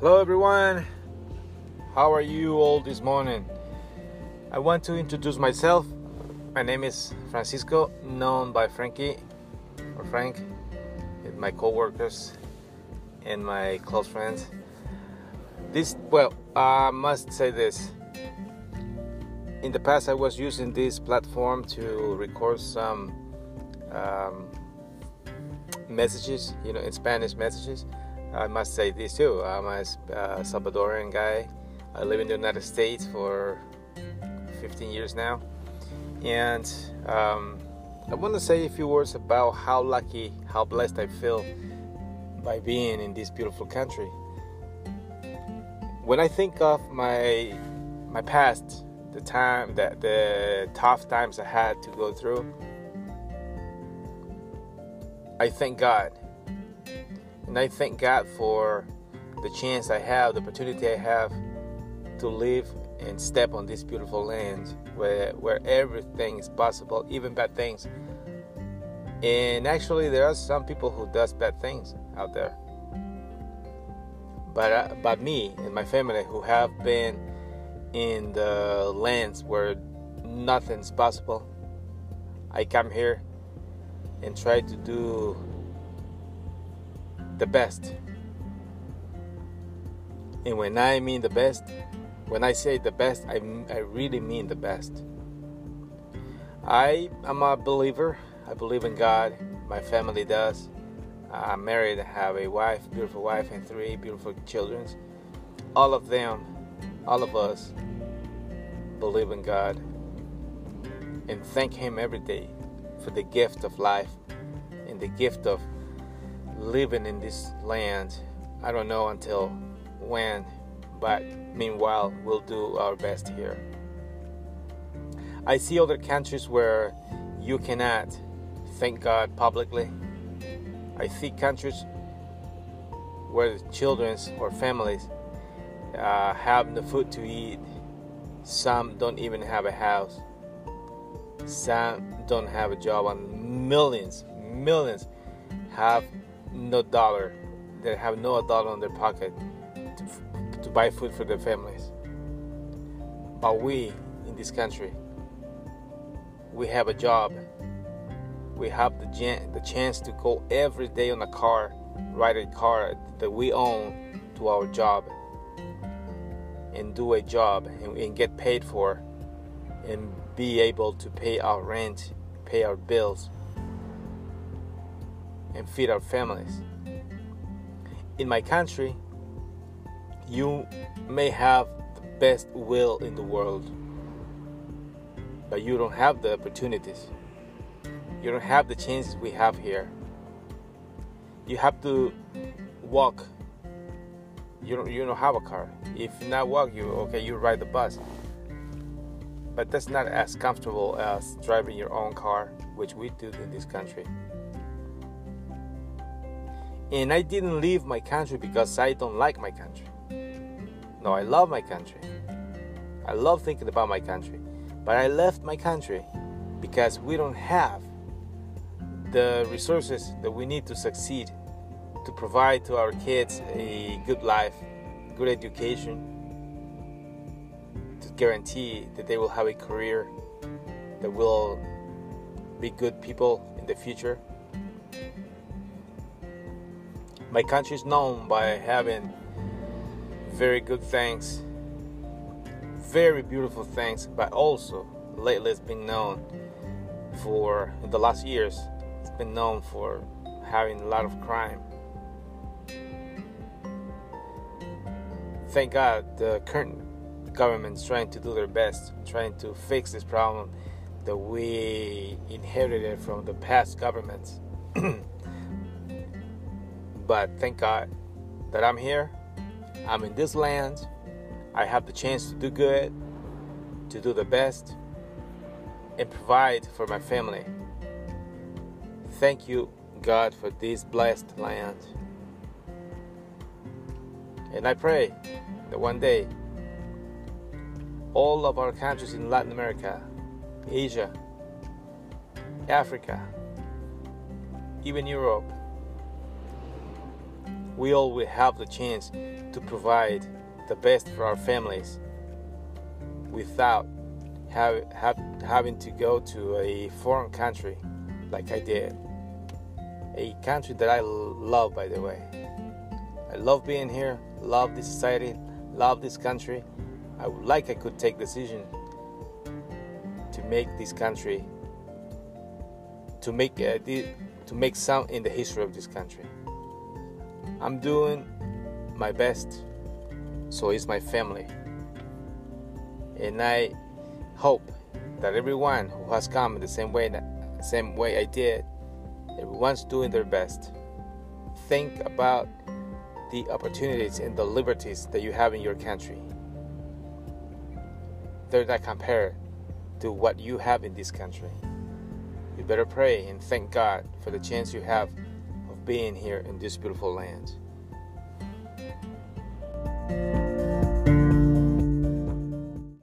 Hello, everyone. How are you all this morning? I want to introduce myself. My name is Francisco, known by Frankie or Frank, my co-workers and my close friends. This, well, I must say this. In the past, I was using this platform to record some um, messages, you know, in Spanish messages. I must say this too. I'm a uh, Salvadorian guy. I live in the United States for 15 years now, and um, I want to say a few words about how lucky, how blessed I feel by being in this beautiful country. When I think of my my past, the time that the tough times I had to go through, I thank God. And I thank God for the chance I have, the opportunity I have to live and step on this beautiful land where where everything is possible, even bad things. And actually there are some people who does bad things out there. But uh, but me and my family who have been in the lands where nothing's possible. I come here and try to do the best. And when I mean the best, when I say the best, I, I really mean the best. I am a believer. I believe in God. My family does. I'm married. I have a wife, beautiful wife, and three beautiful children. All of them, all of us, believe in God and thank Him every day for the gift of life and the gift of living in this land. I don't know until when, but meanwhile, we'll do our best here. I see other countries where you cannot thank God publicly. I see countries where the children or families uh, have no food to eat. Some don't even have a house. Some don't have a job, and millions, millions have no dollar. They have no dollar in their pocket to, to buy food for their families. But we in this country, we have a job. We have the, the chance to go every day on a car, ride a car that we own to our job and do a job and, and get paid for and be able to pay our rent, pay our bills, and feed our families. In my country, you may have the best will in the world, but you don't have the opportunities. You don't have the chances we have here. You have to walk. You don't, you don't have a car. If you not walk, you okay. You ride the bus, but that's not as comfortable as driving your own car, which we do in this country. And I didn't leave my country because I don't like my country. No, I love my country. I love thinking about my country. But I left my country because we don't have the resources that we need to succeed to provide to our kids a good life, good education, to guarantee that they will have a career that will be good people in the future. My country is known by having very good things, very beautiful things, but also lately it's been known for in the last years it's been known for having a lot of crime. Thank God the current government is trying to do their best, trying to fix this problem that we inherited from the past governments. But thank God that I'm here. I'm in this land. I have the chance to do good, to do the best, and provide for my family. Thank you, God, for this blessed land. And I pray that one day all of our countries in Latin America, Asia, Africa, even Europe, we all will have the chance to provide the best for our families without have, have, having to go to a foreign country like I did. A country that I love, by the way. I love being here, love this society, love this country. I would like I could take decision to make this country to make uh, to make some in the history of this country. I'm doing my best, so is my family, and I hope that everyone who has come in the same way, same way I did, everyone's doing their best. Think about the opportunities and the liberties that you have in your country. They're not compared to what you have in this country. You better pray and thank God for the chance you have being here in this beautiful land.